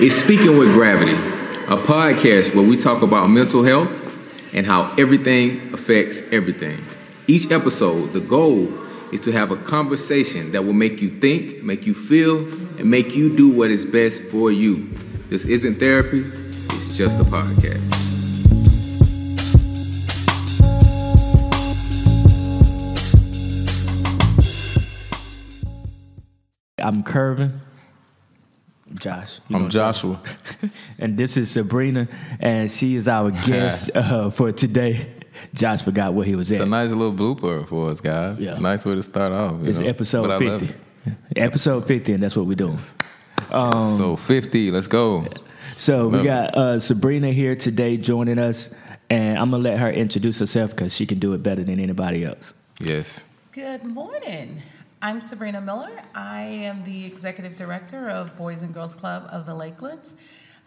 is Speaking with Gravity, a podcast where we talk about mental health and how everything affects everything. Each episode, the goal is to have a conversation that will make you think, make you feel, and make you do what is best for you. This isn't therapy, it's just a podcast. I'm Curvin. Josh. you I'm Joshua. talk? and this is Sabrina, and she is our guest uh, for today. Josh forgot where he was It's at. a nice little blooper for us guys. Yeah. Nice way to start off. you it's know? episode But I love 50. Episode 50, and that's what we're doing. it. so 50, let's go. So we Love it. got uh, Sabrina here today joining us, and I'm going to let her introduce herself because she can do it better than anybody else. Yes. Good morning. I'm Sabrina Miller. I am the executive director of Boys and Girls Club of the Lakelands.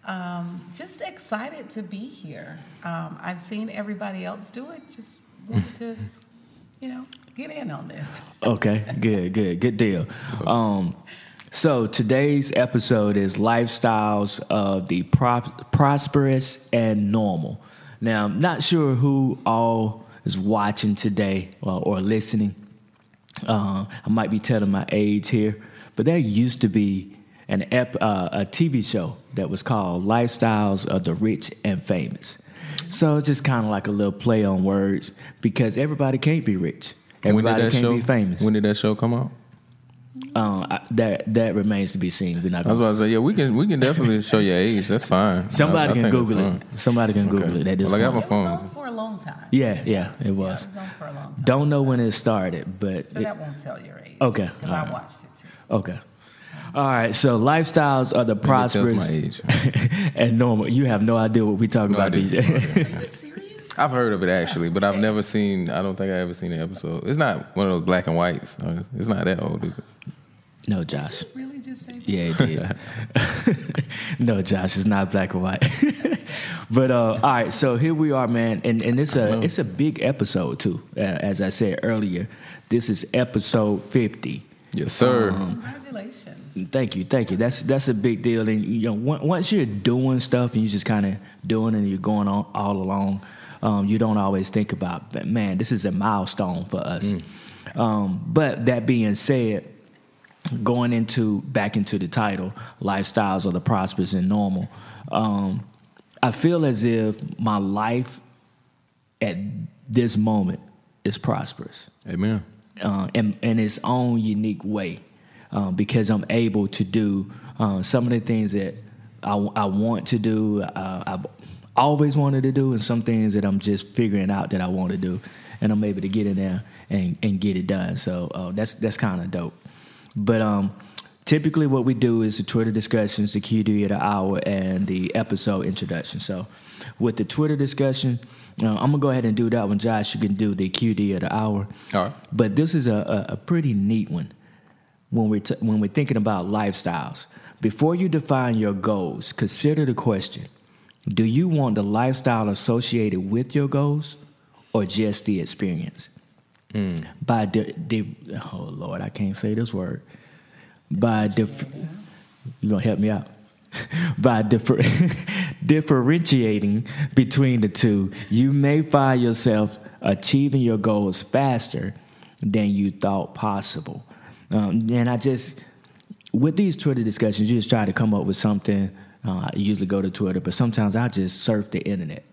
Um, just excited to be here. Um, I've seen everybody else do it. Just wanted to, you know, get in on this. Okay, good, good, good deal. Um, so today's episode is lifestyles of the pro- prosperous and normal. Now, I'm not sure who all is watching today or, or listening. Uh, I might be telling my age here, but there used to be an ep- uh, a TV show that was called Lifestyles of the Rich and Famous. So it's just kind of like a little play on words because everybody can't be rich. Everybody when did that can't show, be famous. When did that show come out? Uh, I- that that remains to be seen. We're not I was about to say, yeah, we can we can definitely show your age. That's fine. somebody I- I can think Google it. Somebody can Google Okay. it. At this Well, I have point. my It was phone. on for a long time. yeah, yeah, it Yeah, was. it was on for a long time. Don't know when it started, but So it- that won't tell your age. Okay, Because all I watched it too. okay. All right, so lifestyles are the Maybe prosperous my age. and normal. You have no idea what we talking No about, idea. DJ. Are you serious? I've heard of it actually, but I've never seen. I don't think I ever seen an episode. It's not one of those black and whites. It's not that old. Is it? no, Josh. Really just say that? Yeah, it did. no, Josh, it's not black and white. but uh, all right, so here we are, man, and and it's a it's a big episode too. Uh, as I said earlier, this is episode fifty. Yes, sir. Congratulations. Thank you, thank you. That's that's a big deal. And you know, once you're doing stuff and you're just kind of doing it and you're going on all along, um, you don't always think about, but man, this is a milestone for us. Um, but that being said, going into back into the title, lifestyles of the prosperous and normal. Um, I feel as if my life at this moment is prosperous Amen. uh, in, in its own unique way um, because I'm able to do uh, some of the things that I, I want to do, uh, I've always wanted to do, and some things that I'm just figuring out that I want to do, and I'm able to get in there and, and get it done. So uh, that's that's kind of dope. But um, typically, what we do is the Twitter discussions, the QD of the hour, and the episode introduction. So, with the Twitter discussion, uh, I'm gonna go ahead and do that one. Josh, you can do the QD of the hour. All right. But this is a, a, a pretty neat one when we're, t- when we're thinking about lifestyles. Before you define your goals, consider the question Do you want the lifestyle associated with your goals or just the experience? By de- de- oh Lord, I can't say this word. By dif- you gonna help me out? By differ- differentiating between the two, you may find yourself achieving your goals faster than you thought possible. Um, and I just, with these Twitter discussions, you just try to come up with something. Uh, I usually go to Twitter, but sometimes I just surf the internet.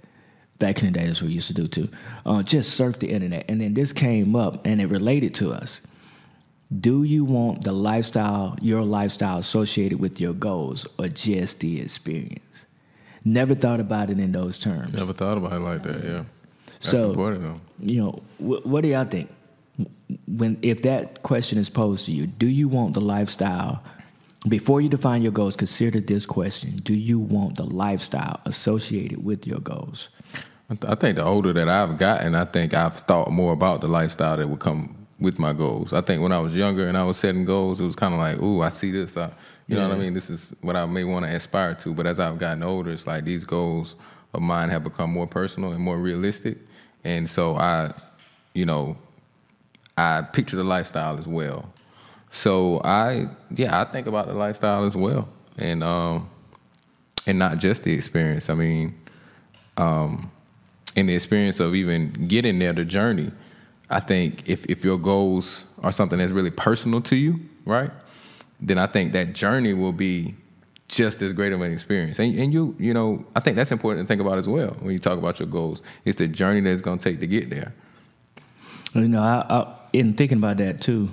Back in the day, that's what we used to do too. Uh, just surf the internet. And then this came up and it related to us. Do you want the lifestyle, your lifestyle associated with your goals or just the experience? Never thought about it in those terms. Never thought about it like that. Yeah. That's So- important though. You know, wh- what do y'all think? When if that question is posed to you, do you want the lifestyle before you define your goals, consider this question. Do you want the lifestyle associated with your goals? I, th- I think the older that I've gotten, I think I've thought more about the lifestyle that would come with my goals. I think when I was younger and I was setting goals, it was kind of like, ooh, I see this. I, you know what I mean? This is what I may want to aspire to. But as I've gotten older, it's like these goals of mine have become more personal and more realistic. And so I, you know, I picture the lifestyle as well. So I, yeah, I think about the lifestyle as well. And um, and not just the experience. I mean, um, in the experience of even getting there, the journey. I think if if your goals are something that's really personal to you, right, then I think that journey will be just as great of an experience. And, and you, you know, I think that's important to think about as well when you talk about your goals. It's the journey that it's going to take to get there. You know, I, I, in thinking about that too,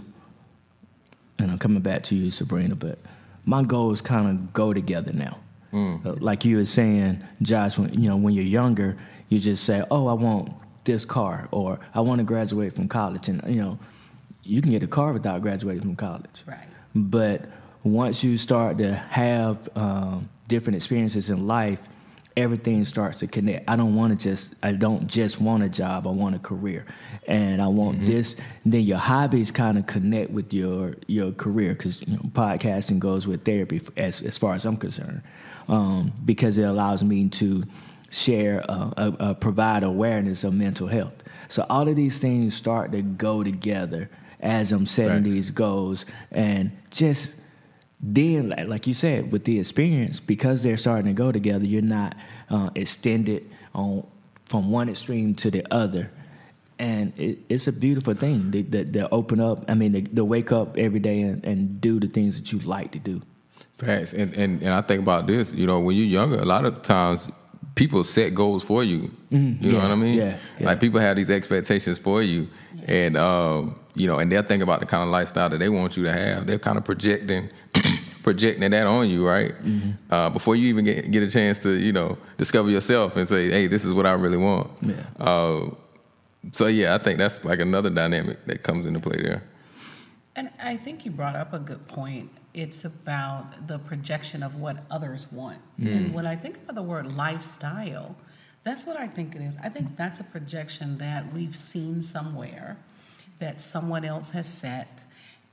and I'm coming back to you, Sabrina, but my goals kind of go together now. Mm. Like you were saying, Josh, when, you know, when you're younger, you just say, "Oh, I want this car," or "I want to graduate from college," and you know, you can get a car without graduating from college. Right. But once you start to have um, different experiences in life, everything starts to connect. I don't want to just I don't just want a job. I want a career, and I want mm-hmm. this. Then your hobbies kind of connect with your your career because you know, podcasting goes with therapy as as far as I'm concerned, um, because it allows me to share uh, uh, uh, provide awareness of mental health. So all of these things start to go together as I'm setting Thanks. these goals and just then like you said with the experience because they're starting to go together you're not uh, extended on from one extreme to the other. And it, it's a beautiful thing they, they, they, open up i mean they, they wake up every day and, and, do the things that you like to do. Facts. And, and and i think about this you know when you're younger a lot of times people set goals for you. Mm, you yeah, know what i mean? yeah, yeah, like people have these expectations for you. And um, you know, and they're thinking about the kind of lifestyle that they want you to have. They're kind of projecting projecting that on you, right? Mm-hmm. Uh, before you even get, get a chance to, you know, discover yourself and say, "Hey, this is what I really want." Yeah. Uh, so yeah, I think that's like another dynamic that comes into play there. And I think you brought up a good point. It's about the projection of what others want. Mm. And when I think about the word lifestyle, that's what I think it is. I think that's a projection that we've seen somewhere that someone else has set.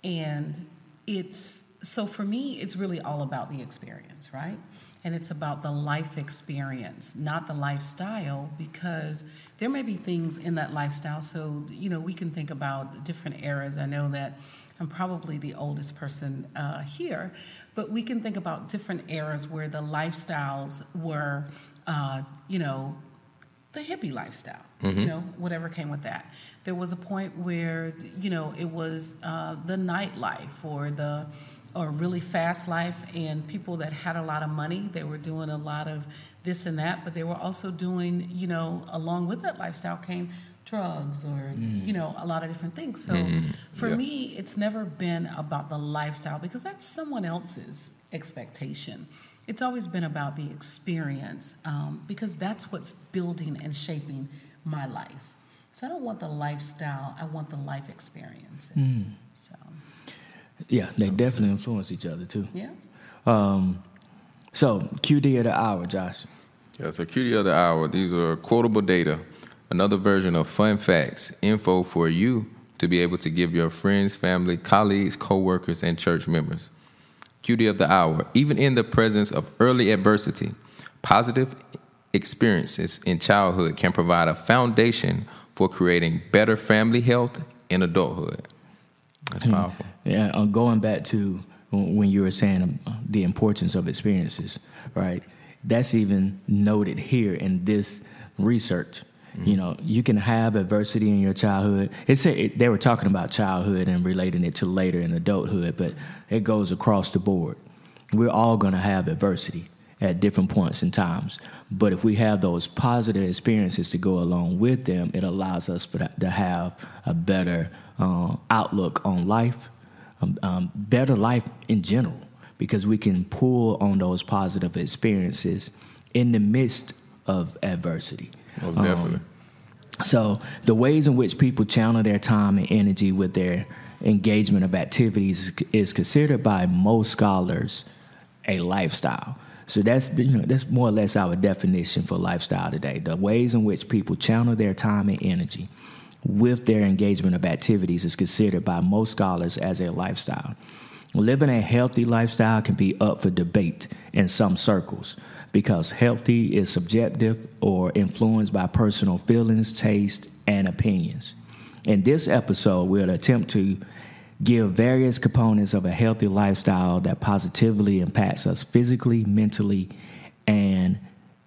And it's so for me, it's really all about the experience, right? And it's about the life experience, not the lifestyle, because there may be things in that lifestyle. So, you know, we can think about different eras. I know that I'm probably the oldest person uh, here, but we can think about different eras where the lifestyles were uh, you know, the hippie lifestyle, mm-hmm. you know, whatever came with that. There was a point where, you know, it was uh, the nightlife or the or really fast life, and people that had a lot of money, they were doing a lot of this and that, but they were also doing, you know, along with that lifestyle came drugs or mm. you know a lot of different things so mm. for yeah. me it's never been about the lifestyle because that's someone else's expectation it's always been about the experience um, because that's what's building and shaping my life. So I don't want the lifestyle, I want the life experiences. Mm. So, yeah, they definitely influence each other too. Yeah. Um, so, QD of the hour, Josh. Yeah, so QD of the hour, these are quotable data, another version of fun facts, info for you to be able to give your friends, family, colleagues, co-workers, and church members. QD of the hour, even in the presence of early adversity, positive experiences in childhood can provide a foundation for creating better family health in adulthood. That's powerful. Yeah, uh, going back to when you were saying uh, the importance of experiences, right? That's even noted here in this research. Mm-hmm. You know, you can have adversity in your childhood. It's it, they were talking about childhood and relating it to later in adulthood, but it goes across the board. We're all going to have adversity at different points in times, but if we have those positive experiences to go along with them, it allows us that, to have a better uh, outlook on life, um, um, better life in general, because we can pull on those positive experiences in the midst of adversity. Most definitely. Um, so the ways in which people channel their time and energy with their engagement of activities is considered by most scholars a lifestyle. So that's you know that's more or less our definition for lifestyle today. The ways in which people channel their time and energy with their engagement of activities is considered by most scholars as a lifestyle. Living a healthy lifestyle can be up for debate in some circles because healthy is subjective or influenced by personal feelings, taste, and opinions. In this episode, we'll attempt to give various components of a healthy lifestyle that positively impacts us physically, mentally, and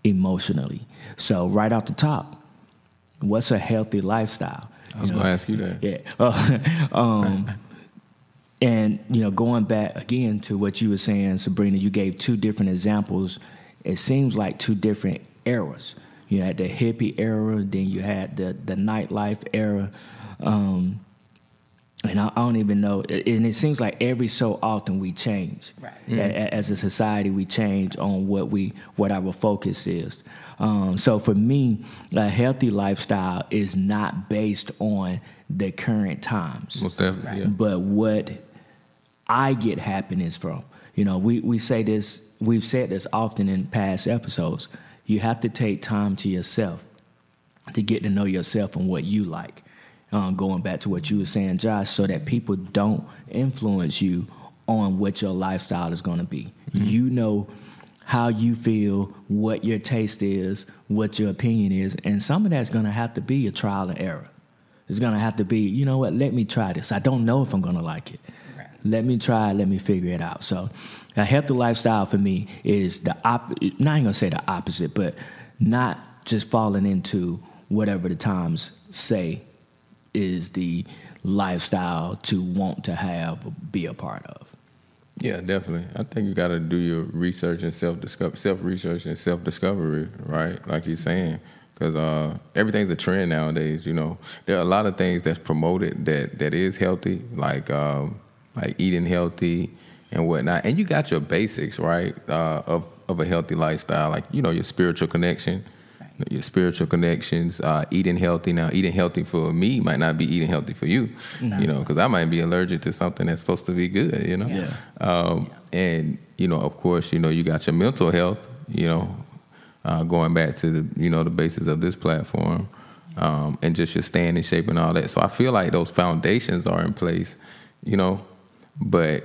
emotionally. So right off the top, what's a healthy lifestyle? I was gonna ask you that. yeah. Uh, um, and you know, going back again to what you were saying, Sabrina, you gave two different examples. It seems like two different eras. You had the hippie era, then you had the the nightlife era. Um, and I, I don't even know. And it seems like every so often we change. Right. A- a- As a society, we change on what we what our focus is. Um, so for me, a healthy lifestyle is not based on the current times, Most definitely. Yeah. but what I get happiness from. You know, we, we say this, we've said this often in past episodes. You have to take time to yourself to get to know yourself and what you like. Um, going back to what you were saying, Josh, so that people don't influence you on what your lifestyle is going to be. You know how you feel, what your taste is, what your opinion is, and some of that's going to have to be a trial and error. It's going to have to be, you know what, let me try this. I don't know if I'm going to like it. Right. Let me try it, let me figure it out. So, a healthy lifestyle for me is the op. Not even gonna say the opposite, but not just falling into whatever the times say is the lifestyle to want to have or be a part of. Yeah, definitely. I think you got to do your research and self self research and self discovery, right? Like you're saying, because uh, everything's a trend nowadays. You know, there are a lot of things that's promoted that that is healthy, like um, like eating healthy and whatnot. And you got your basics, right, uh, of of a healthy lifestyle, like you know your spiritual connection. Your spiritual connections, uh, eating healthy. Now, eating healthy for me might not be eating healthy for you, you know, because I might be allergic to something that's supposed to be good, you know. Yeah. Um, and you know, of course, you know, you got your mental health. You know, uh, going back to the you know the basis of this platform, um, and just your stand in shape and all that. So I feel like those foundations are in place. You know, but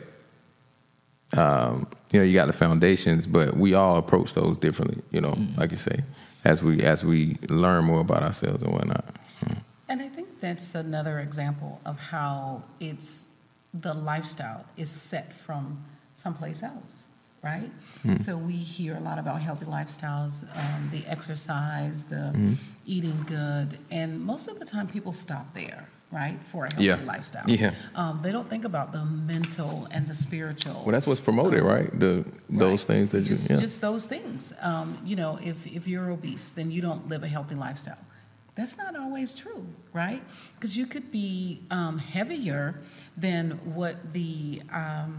um, you know, you got the foundations, but we all approach those differently. You know, like you say, as we as we learn more about ourselves and whatnot. Hmm. And I think that's another example of how it's the lifestyle is set from someplace else, right? Hmm. So we hear a lot about healthy lifestyles, um, the exercise, the hmm. eating good, and most of the time people stop there, right, for a healthy Yeah. lifestyle. Yeah. Um, they don't think about the mental and the spiritual. Well, that's what's promoted, right? The those Right. things that you just, yeah. just those things. Um, you know, if if you're obese, then you don't live a healthy lifestyle. That's not always true, right? Because you could be um, heavier than what the um,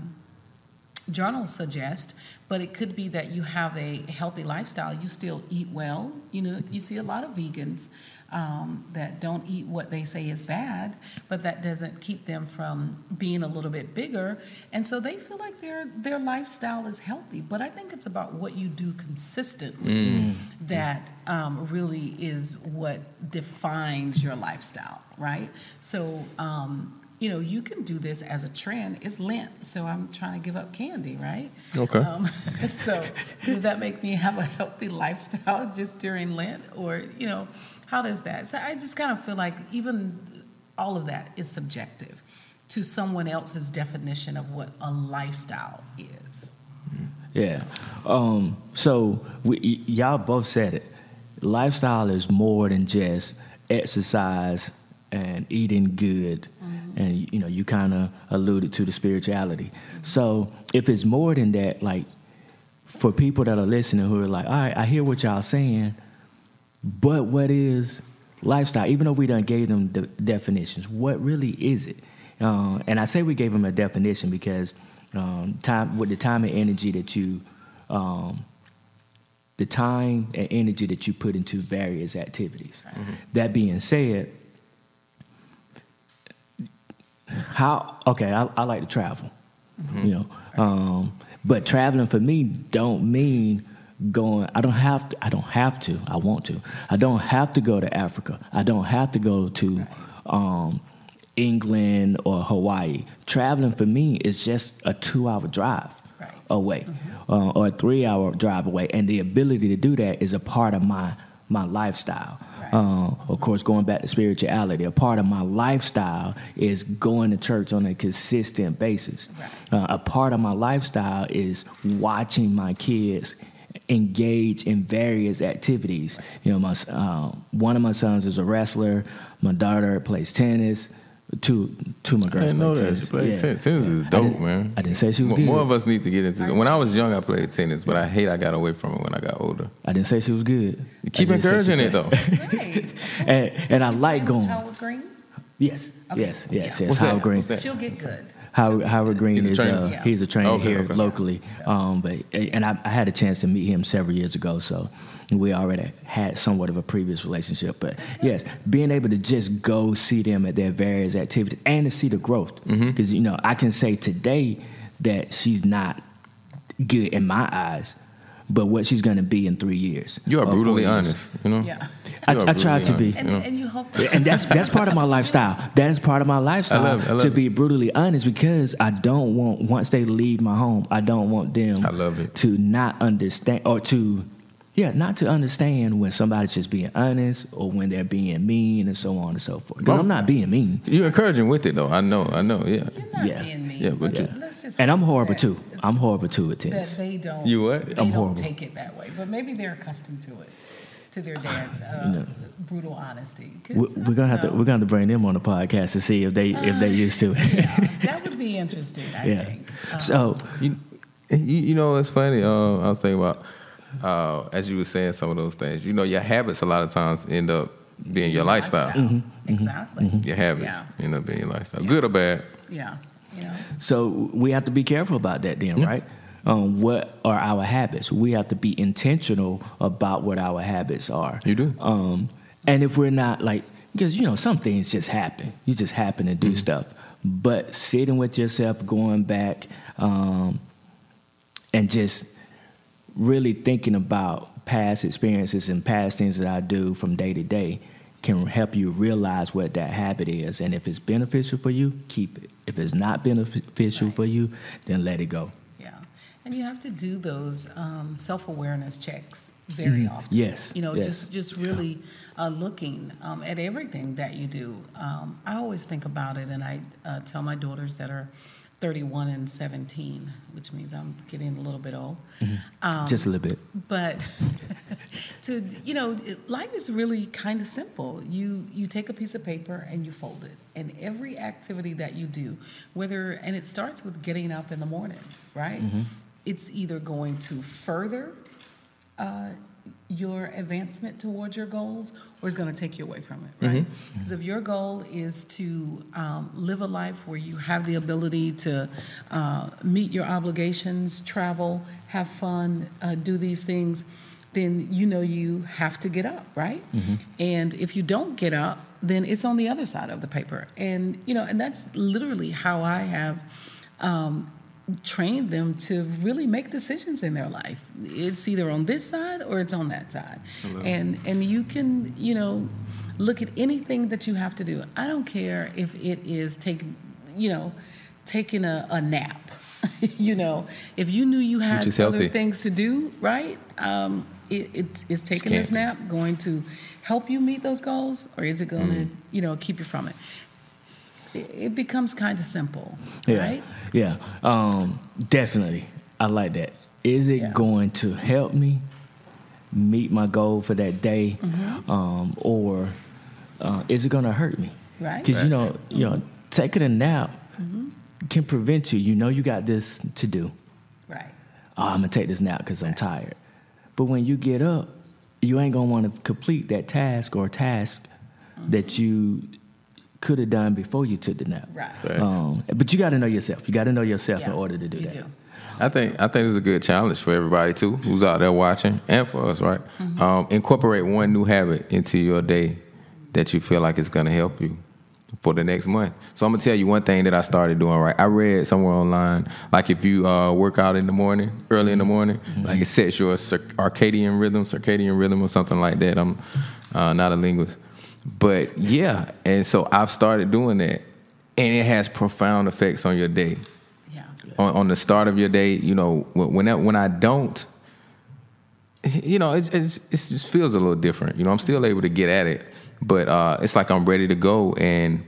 journals suggest, but it could be that you have a healthy lifestyle. You still eat well. You know, you see a lot of vegans um, that don't eat what they say is bad, but that doesn't keep them from being a little bit bigger, and so they feel like their their lifestyle is healthy. But I think it's about what you do consistently that um, really is what defines your lifestyle, right? So. Um, you know, you can do this as a trend. It's Lent, so I'm trying to give up candy, right? Okay. Um, so, does that make me have a healthy lifestyle just during Lent, or you know, how does that? So, I just kind of feel like even all of that is subjective to someone else's definition of what a lifestyle is. Yeah. Um, so we, y- y'all both said it. Lifestyle is more than just exercise and eating good. And you know, you kind of alluded to the spirituality. So if it's more than that, like for people that are listening who are like, all right, I hear what y'all saying, but what is lifestyle? Even though we done gave them the definitions, what really is it? Uh, and I say we gave them a definition because um, time with the time and energy that you, um, the time and energy that you put into various activities. That being said, how okay I, I like to travel you know um, but traveling for me don't mean going i don't have to i don't have to i want to i don't have to go to africa i don't have to go to um, england or hawaii traveling for me is just a two hour drive Right. away uh, or a three hour drive away and the ability to do that is a part of my my lifestyle Right. uh, of course, going back to spirituality, a part of my lifestyle is going to church on a consistent basis. Right. Uh, a part of my lifestyle is watching my kids engage in various activities. You know, my uh, one of my sons is a wrestler. My daughter plays tennis. Two, two of my I didn't know play that. tennis. She played Yeah. tennis. Tennis is dope, didn't- man. I didn't say she was More- good. More of us need to get into. It. When I was young, I played tennis, but I hate I got away from it when I got older. I didn't say she was good. I Keep just said she encouraging it played. though. Right. And, and I like going. Howard Green. Yes, Okay. yes, yes, Yeah. yes. What's that? Howard Green. She'll get good. Howard, Howard Green He's a is trainer? uh, Yeah. he's a trainer Okay, here okay. locally. Um, but and I, I had a chance to meet him several years ago, so we already had somewhat of a previous relationship. But yes, being able to just go see them at their various activities and to see the growth, Mm-hmm. because you know I can say today that she's not good in my eyes, but what she's going to be in three years. You are brutally honest. You know. Yeah. I, I try to brutally be. And, you know? and you hope and that's that's part of my lifestyle. That's part of my lifestyle. I love I love to it. be brutally honest, because I don't want once they leave my home, I don't want them. I love it. to not understand or to, yeah, not to understand when somebody's just being honest or when they're being mean and so on and so forth. But I'm not being mean. You're encouraging with it though. I know. I know. Yeah. You're not Yeah. being mean. Yeah, but but you- let's just And I'm horrible that- too. I'm horrible too at That they don't. You what? They I'm don't horrible. take it that way, but maybe they're accustomed to it, to their dad's uh, brutal honesty. We- We're gonna have to we're gonna have to bring them on the podcast to see if they if they used to it. yeah, that would be interesting. I yeah. think. Um, So You, you, you know, it's funny. Uh, I was thinking about uh, as you were saying some of those things. You know, your habits a lot of times end up being your lifestyle. Mm-hmm. Exactly. Your habits Yeah. end up being your lifestyle, good or bad. Yeah. Yeah. So we have to be careful about that, then, right? Um, what are our habits? We have to be intentional about what our habits are. You do. Um, and if we're not like, because you know, some things just happen. You just happen to do stuff. But sitting with yourself, going back, um, and just really thinking about past experiences and past things that I do from day to day can help you realize what that habit is. And if it's beneficial for you, keep it. If it's not beneficial Right. for you, then let it go. Yeah. And you have to do those um, self awareness checks very often. Mm-hmm. Yes, You know, yes. just just really uh, looking um, at everything that you do. Um, I always think about it, and I uh, tell my daughters that are 31 and 17, which means I'm getting a little bit old. Um, Just a little bit. but to you know it, life is really kind of simple. You you take a piece of paper and you fold it. And every activity that you do whether and it starts with getting up in the morning right? It's either going to further uh, your advancement towards your goals or it's going to take you away from it right? Because if your goal is to um, live a life where you have the ability to uh, meet your obligations travel have fun uh, do these things then you know you have to get up right? And if you don't get up then it's on the other side of the paper. And you know and that's literally how i have um, trained them to really make decisions in their life. It's either on this side or it's on that side. And and you can, you know, look at anything that you have to do. I don't care if it is taking, you know, taking a, a nap. you know, if you knew you had other healthy. things to do, right? Um, it, it's, it's taking this nap going to help you meet those goals, or is it going to, Mm. you know, keep you from it? It, it becomes kind of simple, Yeah. right? Yeah. Um, definitely. I like that. Is it Yeah. going to help me meet my goal for that day, Mm-hmm. um, or uh, is it going to hurt me? Right. Because you know, Facts. you know, taking a nap Mm-hmm. can prevent you. You know, you got this to do. Right. Oh, I'm gonna take this nap because I'm tired. But when you get up, you ain't gonna want to complete that task or task Mm-hmm. that you could have done before you took the nap. Right. Um, but you got to know yourself. You got to know yourself in order to do you that. do. I think I think it's a good challenge for everybody too, who's out there watching, and for us, right? Um, incorporate one new habit into your day that you feel like is going to help you for the next month. So I'm gonna tell you one thing that I started doing. Right, I read somewhere online, like if you uh, work out in the morning, early in the morning, like it sets your circadian rhythm, circadian rhythm, or something like that. I'm uh, not a linguist, but yeah, and so I've started doing that, and it has profound effects on your day Yeah. on, on the start of your day, you know, when when I, when I don't, you know, it, just feels a little different. You know, I'm still able to get at it, but uh, it's like I'm ready to go, and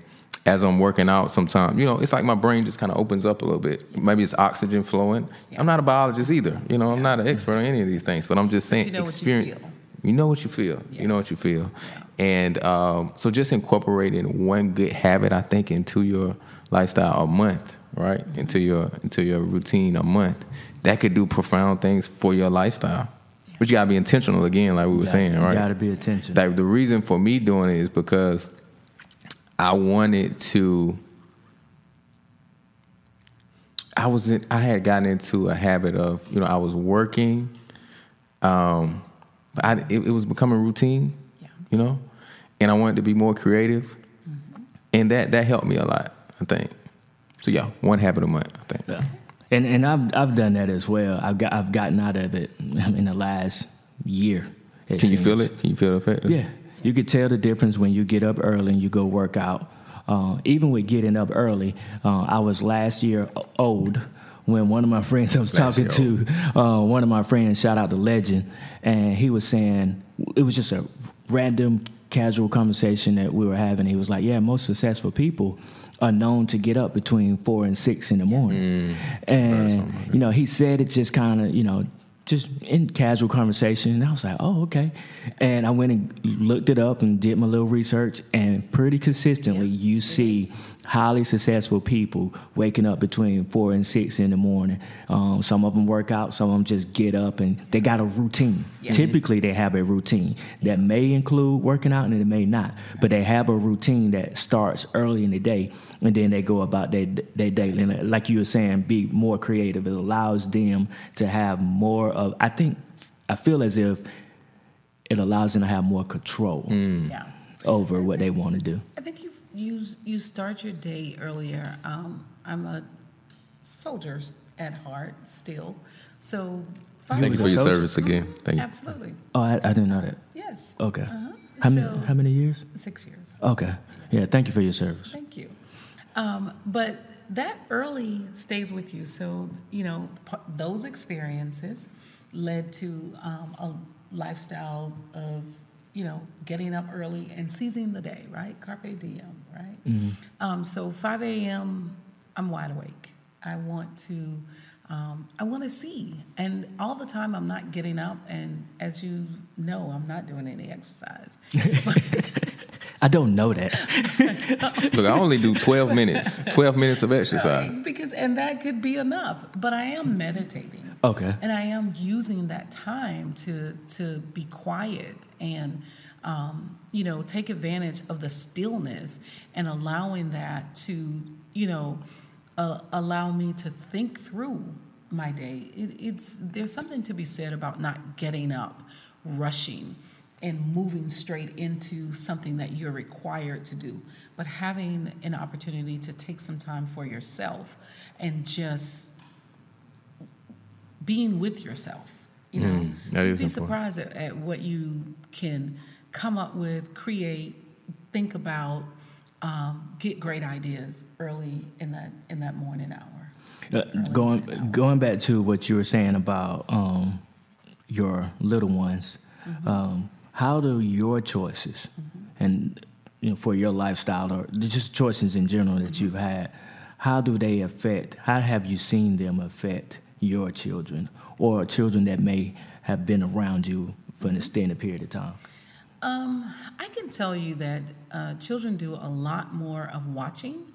as I'm working out, sometimes you know, it's like my brain just kind of opens up a little bit. Maybe it's oxygen flowing. Yeah. I'm not a biologist either. You know, I'm not an expert on any of these things, but I'm just saying, you know experience. You know what you feel. Yeah. You know what you feel. And um, so just incorporating one good habit, I think, into your lifestyle a month, right? Mm-hmm. Into your into your routine a month, that could do profound things for your lifestyle. But you gotta be intentional again, like we were saying, right? You? Got to be intentional. Like the reason for me doing it is because I wanted to. I was in, I had gotten into a habit of you know I was working, um, I it, it was becoming routine, Yeah. you know, and I wanted to be more creative, and that that helped me a lot. I think. So yeah, one habit a month. I think. Yeah. And and I've I've done that as well. I've got I've gotten out of it in the last year. it Can you feel it? Can you feel the effect? Yeah, you could tell the difference when you get up early and you go work out. Uh, even with getting up early, uh, I was last year old when one of my friends I was talking to, uh, one of my friends, shout out to Legend, and he was saying it was just a random casual conversation that we were having. He was like, "Yeah, most successful people." Are known to get up between four and six in the morning, and you know he said it just kind of you know just in casual conversation. And I was like, oh, okay. And I went and looked it up and did my little research. And pretty consistently, you see highly successful people waking up between four and six in the morning. Um, some of them work out, some of them just get up and they got a routine. Yeah. Typically, they have a routine that may include working out and it may not, but they have a routine that starts early in the day and then they go about their, their daily. And like you were saying, be more creative. It allows them to have more of, I think, I feel as if it allows them to have more control Yeah. over what they want to do. I think you you you start your day earlier. Um, I'm a soldier at heart still, so five Thank you for your soldier? service again. Thank you. absolutely Oh, I, I didn't know that. yes. Okay. Uh-huh. How, many, how many years? Six years. Okay. Yeah, thank you for your service. Thank you. Um, but that early stays with you. So, you know, those experiences led to um, a lifestyle of, you know, getting up early and seizing the day, right? Carpe diem, right? Um, so 5 a.m., I'm wide awake. I want to. Um, I want to see, and all the time I'm not getting up, and as you know, I'm not doing any exercise. I don't know that. Look, I only do 12 minutes. 12 minutes of exercise. Right, because and that could be enough. But I am meditating. Okay. And I am using that time to to be quiet and um, you know take advantage of the stillness and allowing that to you know uh, allow me to think through my day. It, it's there's something to be said about not getting up, rushing, and moving straight into something that you're required to do, but having an opportunity to take some time for yourself and just being with yourself. You know, Mm, that you'd is be important. surprised at, at what you can come up with, create, think about, um, get great ideas early in that in that morning hour. Uh, going going back to what you were saying about um, your little ones, um, how do your choices and you know for your lifestyle or just choices in general that you've had, how do they affect? How have you seen them affect your children or children that may have been around you for an extended period of time? Um, I can tell you that uh, children do a lot more of watching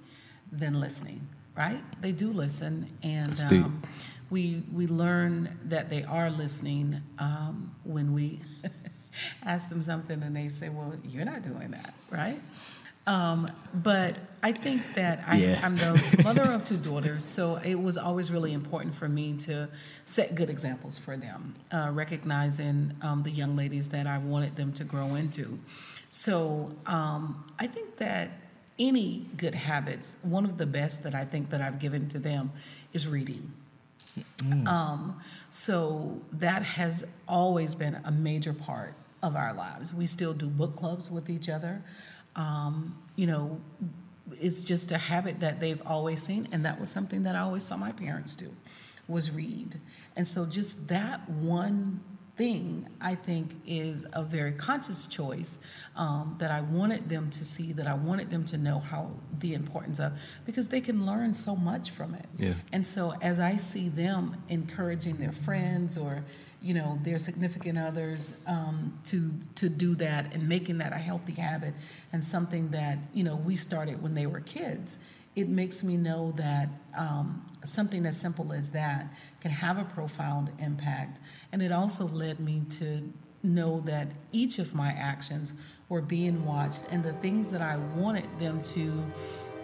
than listening. Right? They do listen, and um, we we learn that they are listening um, when we ask them something, and they say, "Well, you're not doing that, right?" Um, but I think that I, Yeah. I'm the mother of two daughters, so it was always really important for me to set good examples for them, uh, recognizing um, the young ladies that I wanted them to grow into. So um, I think that any good habits, one of the best that I think that I've given to them is reading. Um, so that has always been a major part of our lives. We still do book clubs with each other. Um, you know, it's just a habit that they've always seen, and that was something that I always saw my parents do, was read. And so just that one thing, I think, is a very conscious choice um, that I wanted them to see, that I wanted them to know how the importance of, because they can learn so much from it. Yeah. And so as I see them encouraging their friends or, you know, their significant others um, to to do that and making that a healthy habit and something that you know we started when they were kids, it makes me know that um, something as simple as that can have a profound impact. And it also led me to know that each of my actions were being watched, and the things that I wanted them to,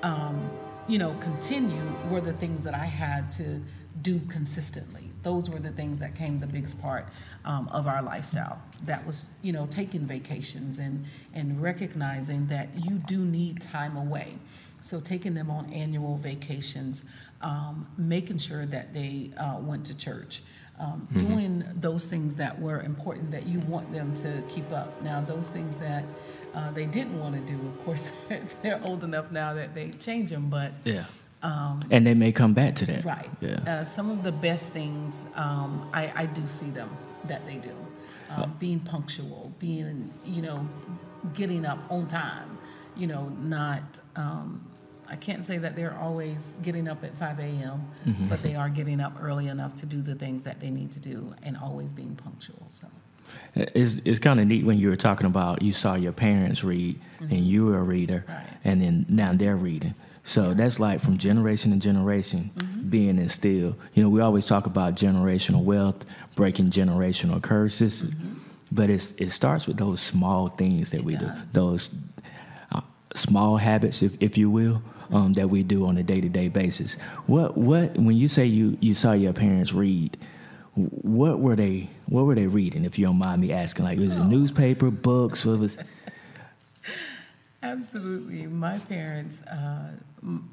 um, you know, continue were the things that I had to do consistently. Those were the things that came the biggest part um, of our lifestyle. That was, you know, taking vacations and and recognizing that you do need time away. So taking them on annual vacations, um, making sure that they uh, went to church, um, doing those things that were important that you want them to keep up. Now, those things that uh, they didn't want to do, of course, they're old enough now that they change them, but Yeah. Um, And they may come back to that. Right. Yeah. Uh, some of the best things um, I, I do see them that they do. Um, being punctual, being, you know, getting up on time, you know, not, um, I can't say that they're always getting up at 5 a.m., Mm-hmm. but they are getting up early enough to do the things that they need to do and always being punctual. So, It's, it's kind of neat when you were talking about you saw your parents read and you were a reader, Right. and then now they're reading. So that's like from generation to generation being instilled. You know, we always talk about generational wealth, breaking generational curses, but it's, it starts with those small things that we do, those uh, small habits, if, if you will, um, that we do on a day to day basis. What what when you say you, you saw your parents read, what were they what were they reading? If you don't mind me asking, like was it newspaper, books, what was? Absolutely. My parents, uh, m-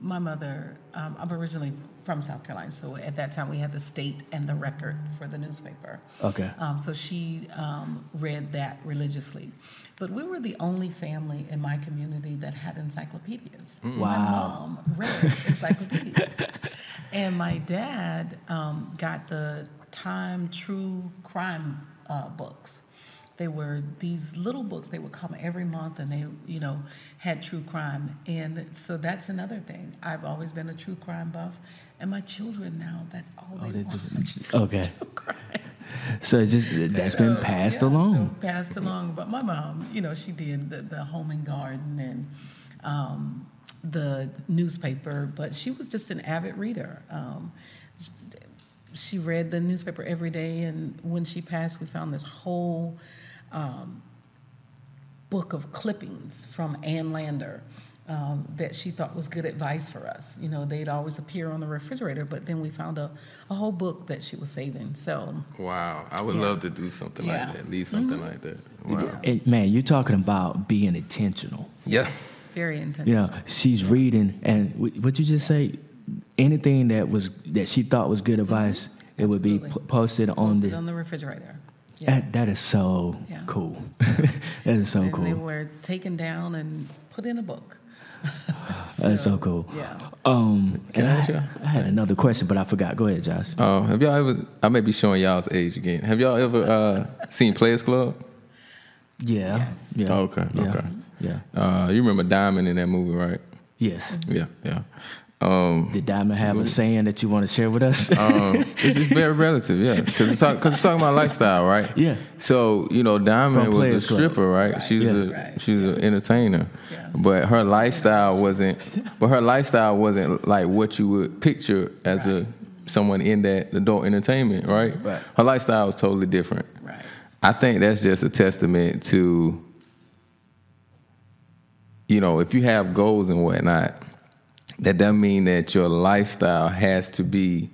my mother, um, I'm originally from South Carolina, so at that time we had the state and the record for the newspaper. Okay. Um, so she um, read that religiously. But we were the only family in my community that had encyclopedias. My Wow. mom read encyclopedias. and my dad um, got the Time True Crime uh, books. They were these little books. They would come every month, and they, you know, had true crime. And so that's another thing. I've always been a true crime buff, and my children now, that's all they, they watch. do. Okay. So it's just that's been passed yeah, along. so passed along. But my mom, you know, she did the, the home and garden and um, the newspaper, but she was just an avid reader. Um, she read the newspaper every day, and when she passed, we found this whole um, book of clippings from Ann Lander. Um, that she thought was good advice for us. You know, they'd always appear on the refrigerator, but then we found a, a whole book that she was saving. So, Wow, I would Yeah. love to do something Yeah. like that. Leave something like that. Wow. And, man, you're talking about being intentional. Yeah. very intentional. Yeah, she's reading, and wh- what you just say, anything that was that she thought was good advice, it would be Absolutely. p- posted on the. on the refrigerator. Yeah. That, that is so Yeah. cool. that is so and they were taken down and put in a book. That's so cool. Yeah. Um, Can and I ask you- I had another question, but I forgot. Go ahead, Josh. Uh, have y'all ever? I may be showing y'all's age again. Have y'all ever uh, seen Players Club? Yeah. Yes. Yeah. Okay, Yeah. okay. Yeah. Uh, you remember Diamond in that movie, right? Yes. Yeah, yeah. Um, Did Diamond have a saying that you want to share with us? um, it's, it's very relative, yeah. Because we're, talk, 'cause we're talking about lifestyle, right? Yeah. So you know, Diamond From was a stripper, right? Right. She was Yeah. a Right. she was an entertainer, Yeah. but her lifestyle wasn't. But her lifestyle wasn't like what you would picture as a someone in that adult entertainment, right? Right. Her lifestyle was totally different. Right. I think that's just a testament to, you know, if you have goals and whatnot, that doesn't mean that your lifestyle has to be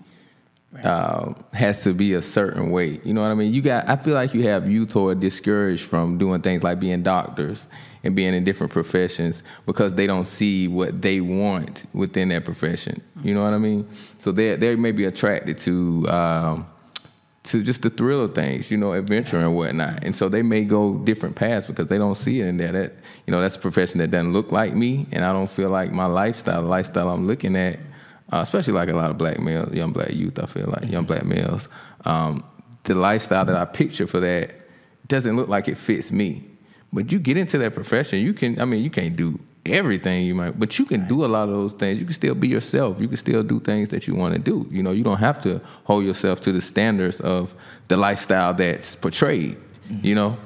Right. uh, has to be a certain way. You know what I mean? You got. I feel like you have youth who are discouraged from doing things like being doctors and being in different professions because they don't see what they want within that profession. You know what I mean? So they they may be attracted to. Um, to just the thrill of things, you know, adventure and whatnot. And so they may go different paths because they don't see it in there. That you know, that's a profession that doesn't look like me, and I don't feel like my lifestyle, the lifestyle I'm looking at, uh, especially like a lot of black males, young black youth. I feel like young black males, um, the lifestyle that I picture for that doesn't look like it fits me. But you get into that profession, you can. I mean, you can't do everything you might, but you can do a lot of those things. You can still be yourself. You can still do things that you want to do. You know, you don't have to hold yourself to the standards of the lifestyle that's portrayed. You know.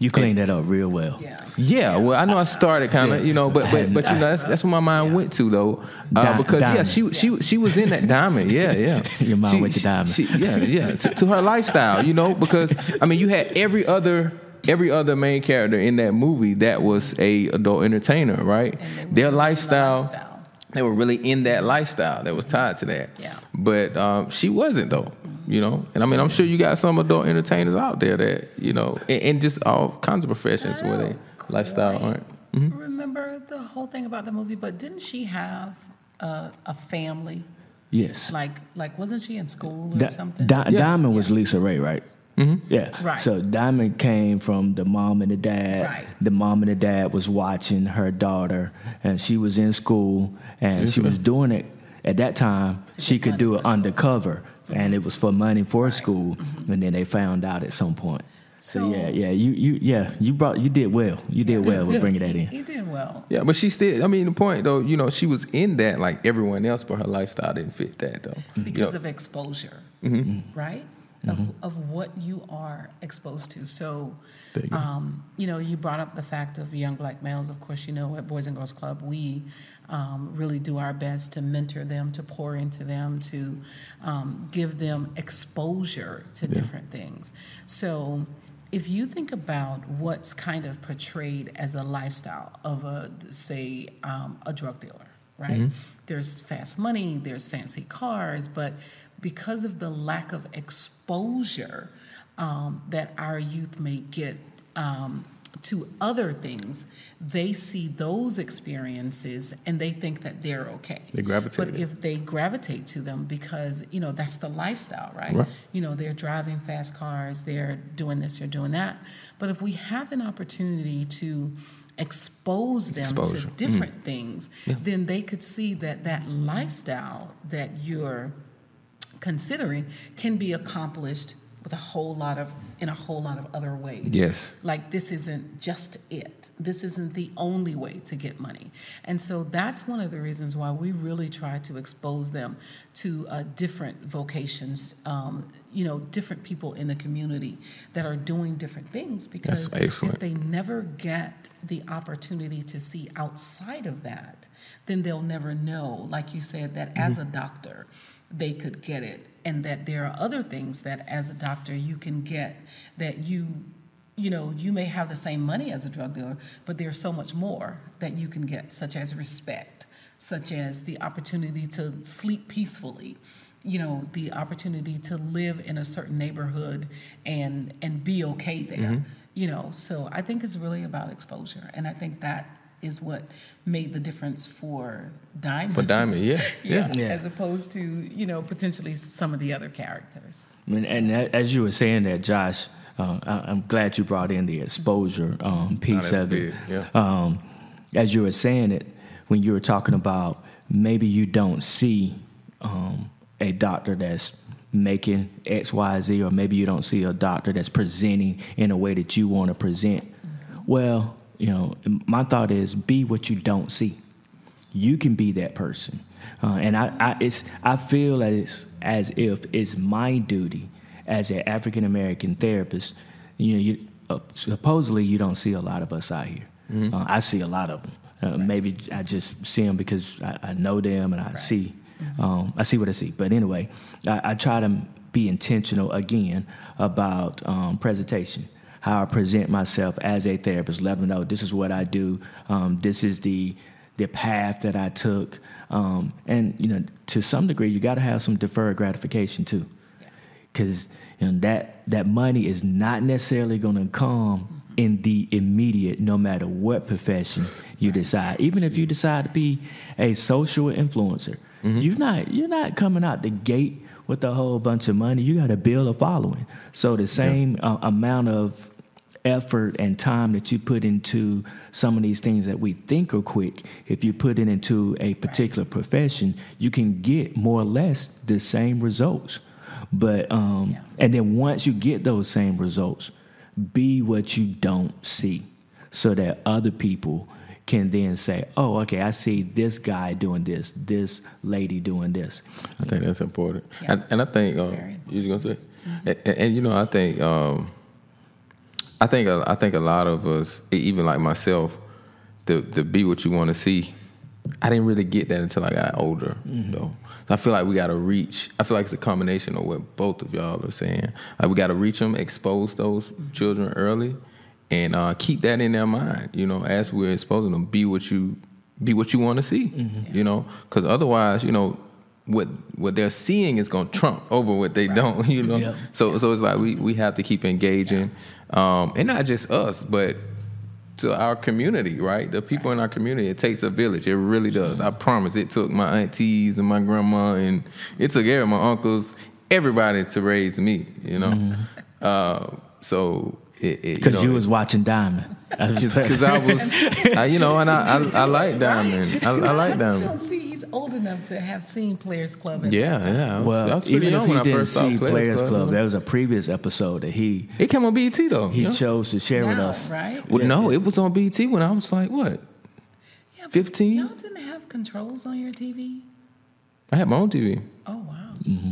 You cleaned that up real well. Yeah. Yeah, well, I know I started kind of, you know, but but but you know that's that's where my mind went to though, uh, Di- because yeah, she she she was in that diamond, yeah, yeah. Your mind She- went to diamond. she- yeah, yeah, to, to her lifestyle, you know, because I mean, you had every other every other main character in that movie that was a adult entertainer, right? And they were Their lifestyle, lifestyle. they were really in that lifestyle that was mm-hmm. tied to that. Yeah. But um, she wasn't though, mm-hmm. you know. And I mean, I'm sure you got some adult entertainers out there that you know, and, and just all kinds of professions where they oh, lifestyle aren't. Mm-hmm. Remember the whole thing about the movie, but didn't she have a, a family? Yes. Like, like wasn't she in school or Di- something? Di- Yeah. Diamond was LisaRaye, right? Mm-hmm. Yeah. Right. So Diamond came from the mom and the dad. Right. The mom and the dad was watching her daughter, and she was in school, and she was doing it at that time. She could do for it school. undercover, and it was for money for school. And then they found out at some point. So, So- yeah, yeah, you you yeah you brought you did well. You did well with bringing that He, in. he did well. Yeah, but she still. I mean, the point though, you know, she was in that like everyone else, but her lifestyle didn't fit that though. because You of exposure, Mm-hmm. right? Of, of what you are exposed to. So, you um, you know, you brought up the fact of young black males. Of course, you know, at Boys and Girls Club, we um, really do our best to mentor them, to pour into them, to um, give them exposure to different things. So, if you think about what's kind of portrayed as a lifestyle of a, say, um, a drug dealer, right? There's fast money, there's fancy cars, but because of the lack of exposure um, that our youth may get um, to other things, they see those experiences and they think that they're okay. They gravitate But if they gravitate to them because, you know, that's the lifestyle, right? Right. You know, they're driving fast cars, they're doing this, they're doing that. But if we have an opportunity to expose them Exposure. to Mm. different things, then they could see that that lifestyle that you're considering can be accomplished with a whole lot of in a whole lot of other ways. Yes. Like this isn't just it. This isn't the only way to get money. And so that's one of the reasons why we really try to expose them to uh, different vocations, um, you know, different people in the community that are doing different things because if they never get the opportunity to see outside of that, then they'll never know, like you said, that as a doctor, they could get it, and that there are other things that as a doctor you can get that you you know you may have the same money as a drug dealer but there's so much more that you can get such as respect such as the opportunity to sleep peacefully you know the opportunity to live in a certain neighborhood and and be okay there mm-hmm. you know. So i think it's really about exposure and i think that is what made the difference for diamond For Diamond, yeah, yeah. yeah, Yeah. as opposed to you know potentially some of the other characters. And, and as you were saying that, Josh, uh, I- I'm glad you brought in the exposure um, piece of it. yeah. Um, as you were saying it, when you were talking about maybe you don't see um, a doctor that's making X, Y, Z, or maybe you don't see a doctor that's presenting in a way that you want to present. Well, you know, my thought is be what you don't see you can be that person. Uh, and I, I, it's, I feel as, as if it's my duty as an African American therapist. You know, you, uh, supposedly you don't see a lot of us out here. Uh, I see a lot of them. Uh, Maybe I just see them because I, I know them and I see, um, I see what I see. But anyway, I, I try to be intentional again about um, presentation how I present myself as a therapist. Let them know this is what I do. Um, this is the the path that I took. Um, and you know, to some degree, you got to have some deferred gratification too, because you know that that money is not necessarily going to come in the immediate, no matter what profession you decide. Even if you decide to be a social influencer, you're not you're not coming out the gate with a whole bunch of money. You got to build a following. So the same uh, amount of effort and time that you put into some of these things that we think are quick, if you put it into a particular profession, you can get more or less the same results. But um, Yeah. and then once you get those same results, be what you don't see, so that other people can then say, "Oh, okay, I see this guy doing this, this lady doing this." I think that's important, Yeah. and, and I think uh, you are gonna say, and, and, and, you know, I think, um, I think, a- I think a lot of us, even like myself, to to be what you want to see. I didn't really get that until I got older, mm-hmm. though. I feel like we got to reach. I feel like it's a combination of what both of y'all are saying. Like we got to reach them, expose those mm-hmm. children early, and uh, keep that in their mind. You know, as we're exposing them, be what you be what you want to see. Mm-hmm. You know, because otherwise, you know, what what they're seeing is going to trump over what they don't. You know, Yep. so so it's like we we have to keep engaging, um, and not just us, but to our community, right? The people in our community. It takes a village. It really does. I promise. It took my aunties and my grandma, and it took every my uncles, everybody to raise me. You know, uh, so it, it Because know, you, was watching Diamond. Because I was, I, you know, and I I, I like Diamond. I, I like I just Diamond. Don't see he's old enough to have seen Players Club. at Yeah, time. yeah. I was, well, I was pretty even young if he when I didn't first saw see Players, Club. Club, there was a previous episode that he it came on BET though. he you know? chose to share with us. right? Well, no, it was on BET when I was like what? Yeah, 15? Y'all didn't have controls on your TV. I had my own TV. Oh wow,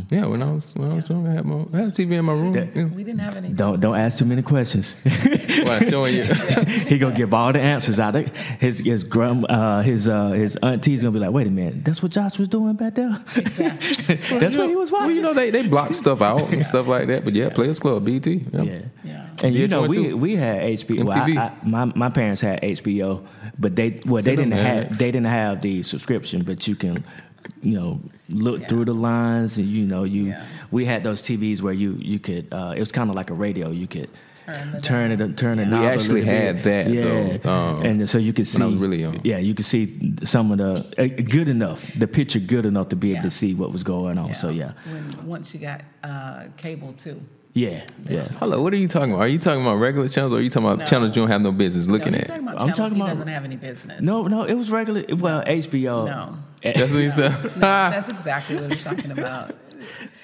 Yeah, when I was when I was young, I had my I had a TV in my room. That- yeah. we didn't have any. Don't don't ask too many questions. Why, showing you. he gonna give all the answers out. His his grand uh, his uh, his auntie's gonna be like, wait a minute, that's what Josh was doing back there. Exactly. that's You what know- he was Well, watching. you know, they, they block stuff out and stuff like that. But yeah, Players Club, BT. Yeah. yeah. Yeah. And you know, we we had HBO. Well, I, I, my my parents had HBO, but they well they didn't have they didn't have the subscription, but you can, you know, look Yeah. through the lines and you know you. Yeah. We had those TVs where you you could. Uh, it was kind of like a radio. You could Turn the turn it turn it. Off. We actually had bit. that, yeah. though, um, and so you could see when I was really young. Yeah, you could see some of the uh, good enough, the picture good enough to be able to see what was going on. So yeah, When once you got uh, cable too. yeah, yeah. Hello, what are you talking about? Are you talking about regular channels or are you talking about No. channels you don't have no business looking no, he's at? talking about I'm talking he about- doesn't have any business. No, no, it was regular. Well, HBO. No. That's what he said. That's exactly what he's talking about.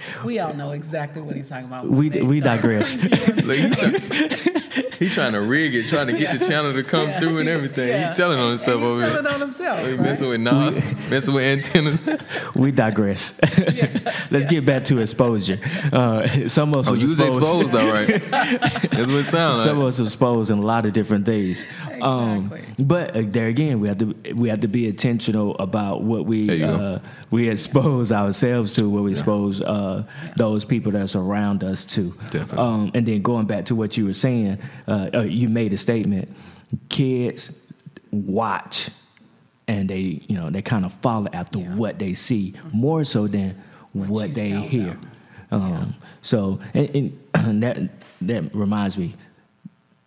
We all know exactly what he's talking about. we we time. digress. Look, he, try, he trying to rig it, trying to get the channel to come Yeah. through and everything. Yeah. He telling on himself And he's over here. telling on himself. Right? messing with knobs, messing with antennas. we digress. Let's get back to exposure. Uh, some of us Oh, was you was exposed, all right. That's what it sounds Some of us exposed in a lot of different things. Um, Exactly. but uh, there again, we have to we have to be intentional about what we There you go. uh, we expose ourselves to, what we expose uh, those people that's around us too. Definitely. Um, and then going back to what you were saying, uh, uh, you made a statement. Kids watch, and they you know they kind of follow after Yeah. what they see more so than what, you they hear. them. Um, So and, and that that reminds me.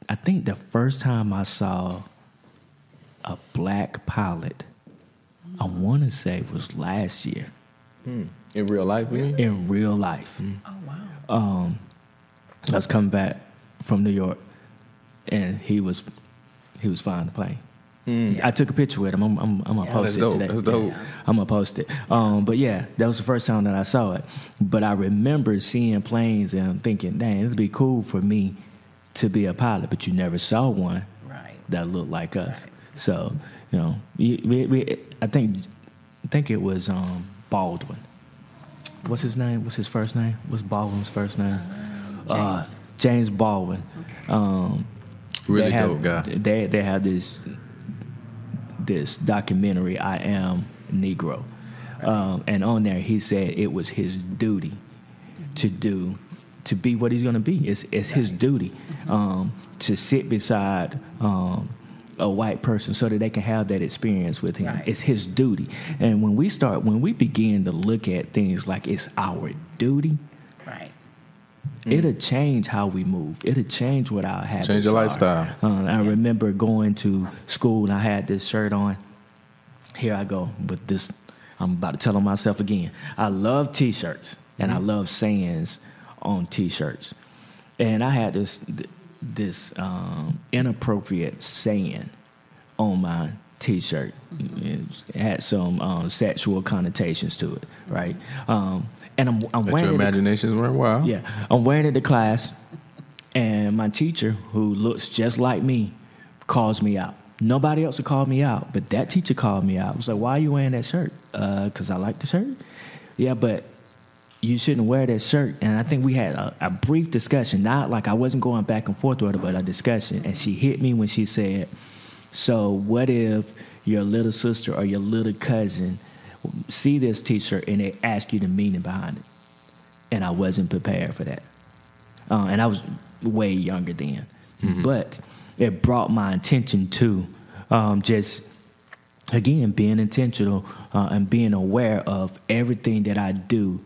I think the first time I saw a black pilot, I want to say was last year In real life, you mean? in real life. Oh wow. Um, I was coming back from New York, and he was he was flying the plane. I took a picture with him. I'm, I'm, I'm gonna Yeah. post it dope. today. That's dope. I'm gonna post it. Um, but yeah, that was the first time that I saw it. But I remember seeing planes and thinking, "Dang, it'd be cool for me to be a pilot." But you never saw one Right. that looked like us. Right. So you know, we, we, we, I think I think it was um, Baldwin. What's his name? What's his first name? What's Baldwin's first name? Uh, James. James Baldwin. Um, Really they have, dope guy. They they have this this documentary, I Am Negro, um, and on there he said it was his duty to do to be what he's going to be. It's it's his duty um, to sit beside. Um, a white person so that they can have that experience with him. Right. It's his duty. And when we start, when we begin to look at things like it's our duty, Right. it'll change how we move. It'll change what our habits Change your are. lifestyle. Uh, I remember going to school and I had this shirt on. Here I go with this. I'm about to tell on myself again. I love T-shirts and I love sayings on T-shirts, and I had this this um, inappropriate saying on my T-shirt. It had some um, sexual connotations to it, right? Um, and I'm, I'm wearing your imaginations run wild. Yeah, I'm wearing it to class, and my teacher, who looks just like me, calls me out. Nobody else would call me out, but that teacher called me out. I was like, "Why are you wearing that shirt? Because I like the shirt." Yeah, but you shouldn't wear that shirt. And I think we had a, a brief discussion, not like I wasn't going back and forth with her, but a discussion. And she hit me when she said, "So what if your little sister or your little cousin see this T-shirt and they ask you the meaning behind it?" And I wasn't prepared for that. Uh, and I was way younger then. But it brought my attention to um, just, again, being intentional uh, and being aware of everything that I do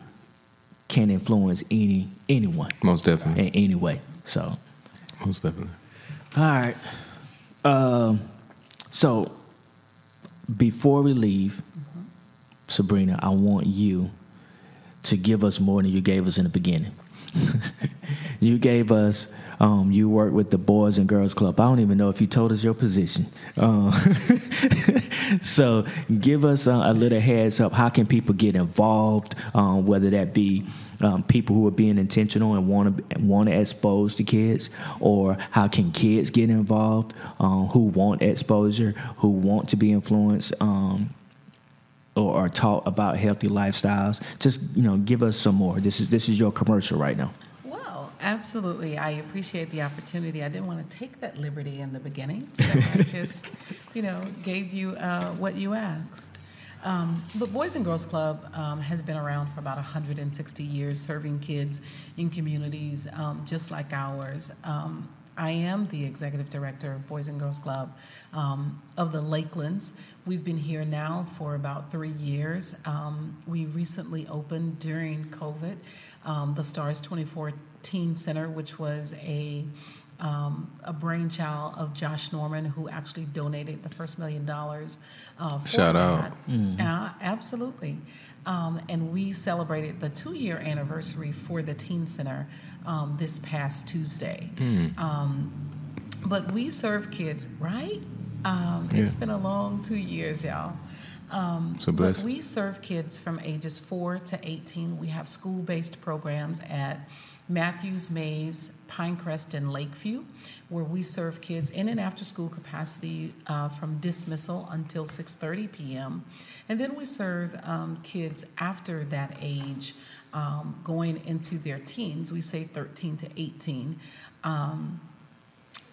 can influence any anyone Most definitely. in any way. So, Most definitely. all right. Um, so, before we leave, Sabrina, I want you to give us more than you gave us in the beginning. you gave us, um, you work with the Boys and Girls Club. I don't even know if you told us your position. Um, so give us uh, a little heads up. How can people get involved? Um, whether that be um, people who are being intentional and want to want to expose the kids, or how can kids get involved um, who want exposure, who want to be influenced, or taught about healthy lifestyles? Just you know, give us some more. This is this is your commercial right now. Absolutely. I appreciate the opportunity. I didn't want to take that liberty in the beginning, so I just, you know, gave you uh, what you asked. Um, but Boys and Girls Club um, has been around for about 160 years, serving kids in communities um, just like ours. Um, I am the executive director of Boys and Girls Club um, of the Lakelands. We've been here now for about three years. Um, we recently opened during COVID um, the STARS 2014 Center, which was a um, a brainchild of Josh Norman, who actually donated the first million dollars. Uh, for Shout out. that. Uh, absolutely. Um, and we celebrated the two year anniversary for the Teen Center um, this past Tuesday. Um, but we serve kids, right? Um, It's Yeah. been a long two years, y'all. Um, So blessed. we serve kids from ages 4 to 18. We have school based programs at Matthews, Mays, Pinecrest, and Lakeview, where we serve kids in an after school capacity uh, from dismissal until 6:30 p.m. And then we serve um, kids after that age, um, going into their teens. We say 13 to 18. Um,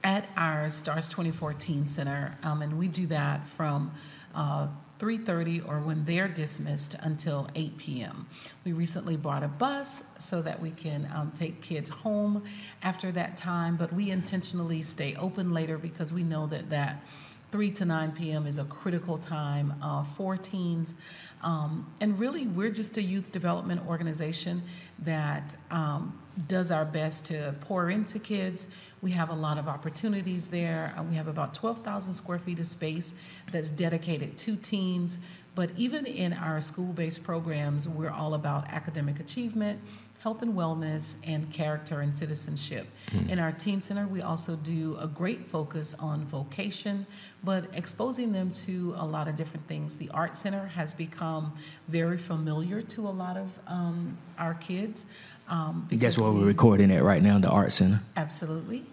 at our Stars 2014 Center, um, and we do that from uh, 3:30 or when they're dismissed until 8 p.m. We recently bought a bus so that we can um, take kids home after that time, but we intentionally stay open later because we know that that 3 to 9 p.m. is a critical time uh, for teens. Um, and really, we're just a youth development organization that um, does our best to pour into kids. We have a lot of opportunities there. Uh, we have about 12,000 square feet of space that's dedicated to teens. But even in our school based programs, we're all about academic achievement, health and wellness, and character and citizenship. In our Teen Center, we also do a great focus on vocation, but exposing them to a lot of different things. The Art Center has become very familiar to a lot of um, our kids. Um, That's we- we're recording it right now, the Art Center. Absolutely.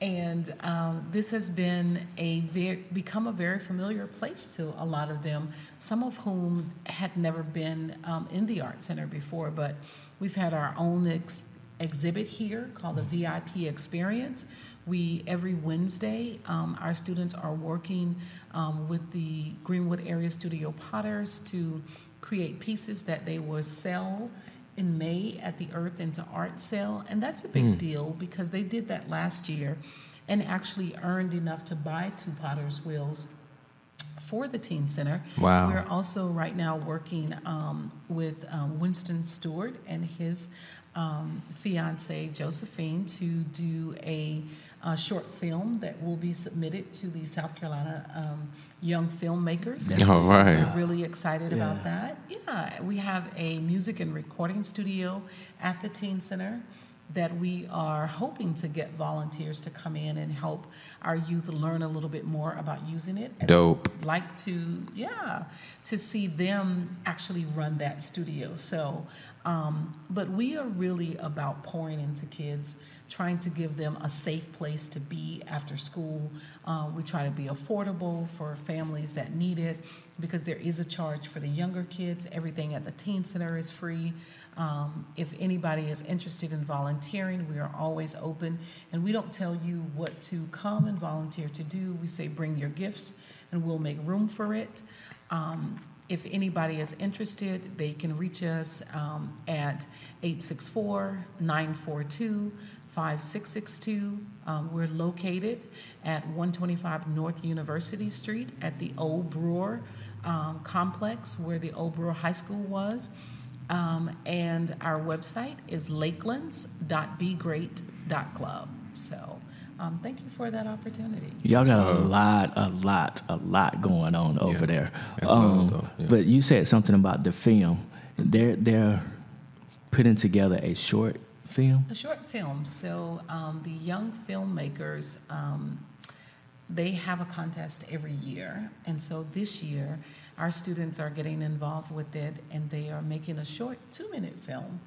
And um, this has been a very, become a very familiar place to a lot of them, some of whom had never been um, in the Art Center before. But we've had our own ex- exhibit here called the VIP Experience. We, every Wednesday, um, our students are working um, with the Greenwood Area Studio Potters to create pieces that they will sell in May at the Earth into Art Sale, and that's a big deal because they did that last year and actually earned enough to buy two Potter's Wheels for the Teen Center. Wow. We're also right now working um, with um, Winston Stewart and his um, fiance Josephine to do a, uh short film that will be submitted to the South Carolina um, Young Filmmakers. That's All So right. We're really excited about that. Yeah, we have a music and recording studio at the Teen Center. That we are hoping to get volunteers to come in and help our youth learn a little bit more about using it. And Dope. Like to, yeah, to see them actually run that studio. So, um, but we are really about pouring into kids, trying to give them a safe place to be after school. Uh, we try to be affordable for families that need it because there is a charge for the younger kids. Everything at the teen center is free. Um, if anybody is interested in volunteering, we are always open. And we don't tell you what to come and volunteer to do. We say bring your gifts and we'll make room for it. Um, if anybody is interested, they can reach us um, at 864 942 5662. Um, we're located at 125 North University Street at the Old Brewer um, complex where the Old Brewer High School was. Um, and our website is lakelands.begreat.club. So um, thank you for that opportunity. Y'all got a lot, a lot, a lot going on over Yeah, there. that's a lot, Um, yeah. But you said something about the film. They're they're putting together a short film. A short film. So um, the young filmmakers, um, they have a contest every year, and so this year our students are getting involved with it, and they are making a short two-minute film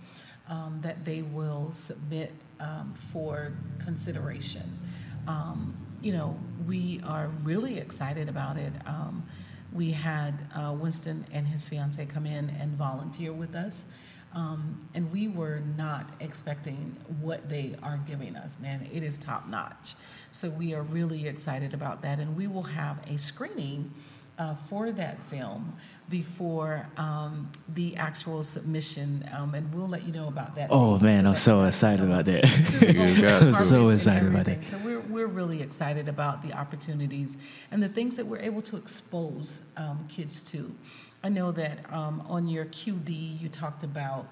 um, that they will submit um, for consideration. Um, you know, we are really excited about it. Um, we had uh, Winston and his fiance come in and volunteer with us. Um, and we were not expecting what they are giving us. Man, it is top notch. So we are really excited about that. And we will have a screening uh, for that film before um, the actual submission. Um, and we'll let you know about that. Oh man, I'm so excited about that. I'm so excited about everything. that. So we're, we're really excited about the opportunities and the things that we're able to expose um, kids to. I know that um, on your QD you talked about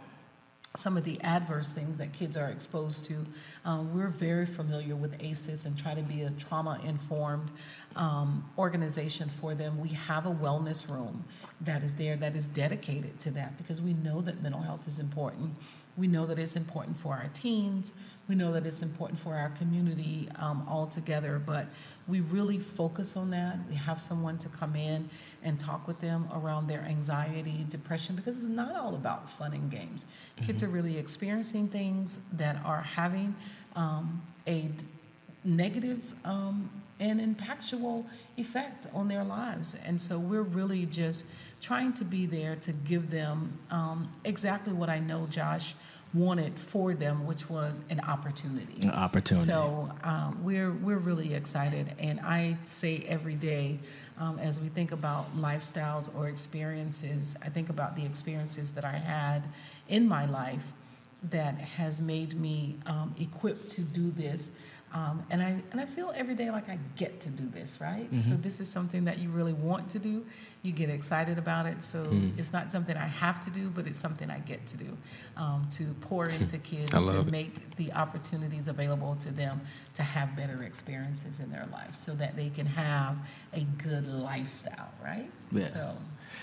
some of the adverse things that kids are exposed to. Um, we're very familiar with ACEs and try to be a trauma informed um, organization for them. We have a wellness room that is there that is dedicated to that because we know that mental health is important. We know that it's important for our teens. We know that it's important for our community um, altogether, but we really focus on that. We have someone to come in and talk with them around their anxiety, depression, because it's not all about fun and games. Kids are really experiencing things that are having um, a d- negative um, and impactful effect on their lives. And so we're really just trying to be there to give them um, exactly what I know Josh wanted for them, which was an opportunity. An opportunity. So um, we're we're really excited, and I say every day, um, as we think about lifestyles or experiences, I think about the experiences that I had in my life that has made me um, equipped to do this. Um, and I and I feel every day like I get to do this, right? So this is something that you really want to do. You get excited about it. So it's not something I have to do, but it's something I get to do um, to pour into kids to it. make the opportunities available to them to have better experiences in their life, so that they can have a good lifestyle, right? Yeah. So.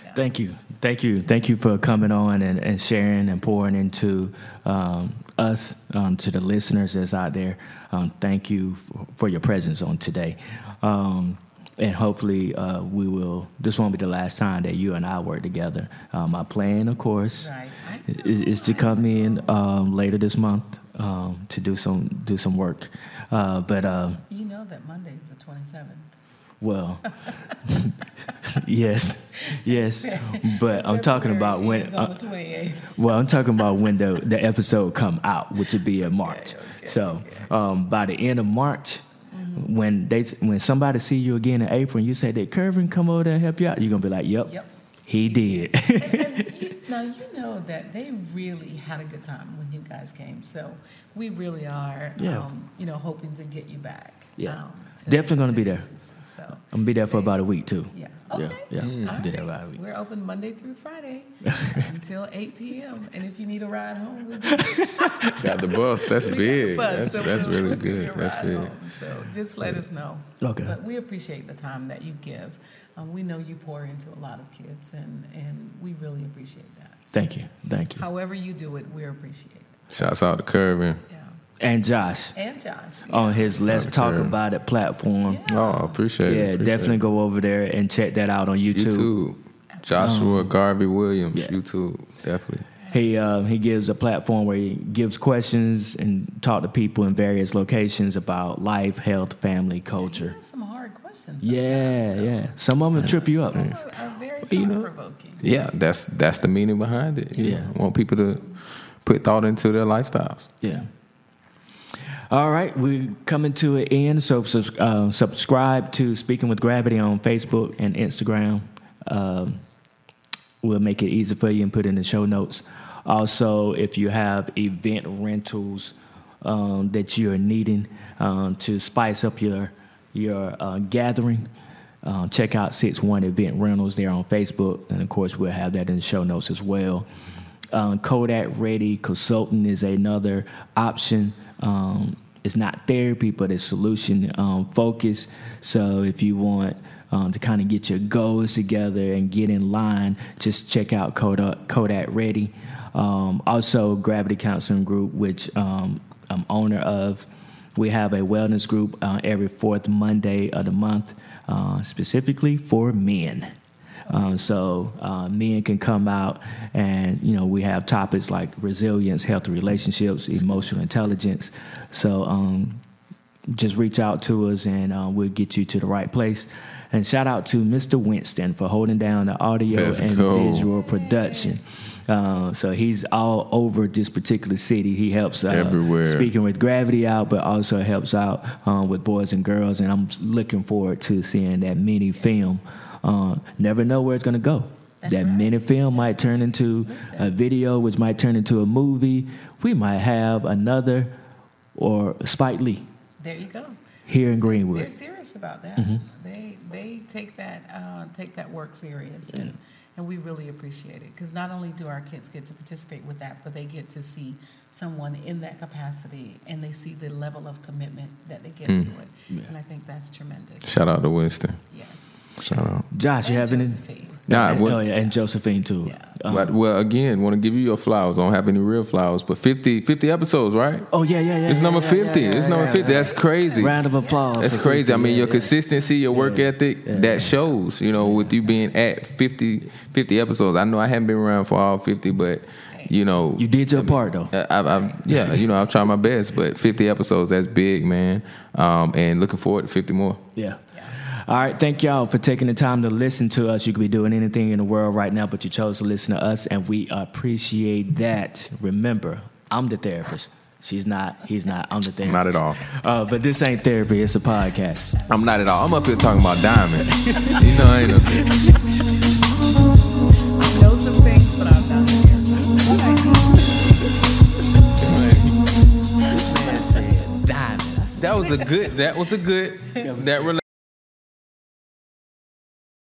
yeah. Thank you, thank you, thank you for coming on and, and sharing and pouring into um, us, um, to the listeners that's out there. Um, thank you for, for your presence on today, um, and hopefully uh, we will. This won't be the last time that you and I work together. Um, my plan, of course, Right. Is, is to come in um, later this month um, to do some do some work. Uh, but uh, You know that Monday is the 27th. Well, yes, yes. But I'm talking about when. Uh, the 28th. well, I'm talking about when the the episode come out, which would be in March. okay, so um, by the end of March, when they when somebody see you again in April, and you say that Curvin come over there and help you out, you're gonna be like, "Yep, Yep. he did." And you, now you know that they really had a good time when you guys came. So we really are, Yeah. um, you know, hoping to get you back. Yeah. um, to- Definitely gonna to be there. Some stuff. So I'm gonna be there for about a week too. yeah, Yeah, okay. yeah. All I'll be there about a week. We're open Monday through Friday until 8 p.m. And if you need a ride home, we'll be Got the bus. That's we big. bus, That's, so that's really we'll give you good. That's ride big. home. So just let us know. Okay. But we appreciate the time that you give. Um, we know you pour into a lot of kids, and, and we really appreciate that. So Thank you, thank you. However you do it, we appreciate it. Shouts out to Curvin. Yeah. And Josh and Josh. on his Let's Talk yeah. About It platform. Oh, I appreciate Yeah, it. appreciate definitely it. go over there and check that out on YouTube. YouTube. Joshua Garvey Williams, yeah. YouTube, definitely. He uh, he gives a platform where he gives questions and talk to people in various locations about life, health, family, culture. That's some hard questions. Yeah, sometimes, though. yeah. Some of them trip you up. Are, are very You know, provoking. Yeah, that's that's the meaning behind it. you Yeah. know. want people to put thought into their lifestyles. Yeah. All right, we're coming to an end. So uh, subscribe to Speaking with Gravity on Facebook and Instagram. Um, we'll make it easy for you and put in the show notes. Also, if you have event rentals um, that you are needing um, to spice up your your uh, gathering, uh, check out Six One Event Rentals there on Facebook, and of course we'll have that in the show notes as well. Um, Kodak Ready Consulting is another option. Um, it's not therapy, but it's solution um, focused. So if you want um, to kind of get your goals together and get in line, just check out Kodak, Kodak Ready. Um, also, Gravity Counseling Group, which um, I'm owner of. We have a wellness group uh, every fourth Monday of the month, uh, specifically for men. Um, so uh, men can come out, and you know we have topics like resilience, healthy relationships, emotional intelligence. So um, just reach out to us, and uh, we'll get you to the right place. And shout out to Mr. Winston for holding down the audio Let's and go. visual production. Uh, so he's all over this particular city. He helps uh, Everywhere. speaking with Gravity out, but also helps out um, with Boys and Girls. And I'm looking forward to seeing that mini film. Uh, never know where it's going to go. That's that right. mini film might turn into a video, which might turn into a movie. We might have another or Spike Lee There you go. here in Greenwood, They're serious about that. Mm-hmm. They they take that uh, take that work serious, and, and we really appreciate it because not only do our kids get to participate with that, but they get to see someone in that capacity, and they see the level of commitment that they get Hmm. to it, and I think that's tremendous. Shout out to Winston. Yes. Shout out. Josh, you And have any? Josephine. Nah, and, what- oh, yeah, and Josephine too. Yeah. Uh, but, well, again, want to give you your flowers. I don't have any real flowers, but 50, 50 episodes, right? oh yeah, yeah, yeah. It's yeah, number yeah, 50. yeah, yeah, it's number yeah, 50. yeah. That's crazy. Round of applause. That's for crazy. I mean, yeah, your consistency, your work Yeah. ethic, Yeah. that shows, you know, with you being at 50, 50 episodes. I know I haven't been around for all 50, but, you know. You did your part though. I, I, I, yeah, you know, I've tried my best, but 50 episodes, that's big, man. Um, and looking forward to 50 more. Yeah. All right, thank y'all for taking the time to listen to us. You could be doing anything in the world right now, but you chose to listen to us, and we appreciate that. Remember, I'm the therapist. She's not. He's not. I'm the therapist. Not at all. Uh, but this ain't therapy. It's a podcast. I'm not at all. I'm up here talking about diamond. you know, I ain't a, I know some things, but I'm not here. Man said diamond. that was a good. That was a good. That. Rela-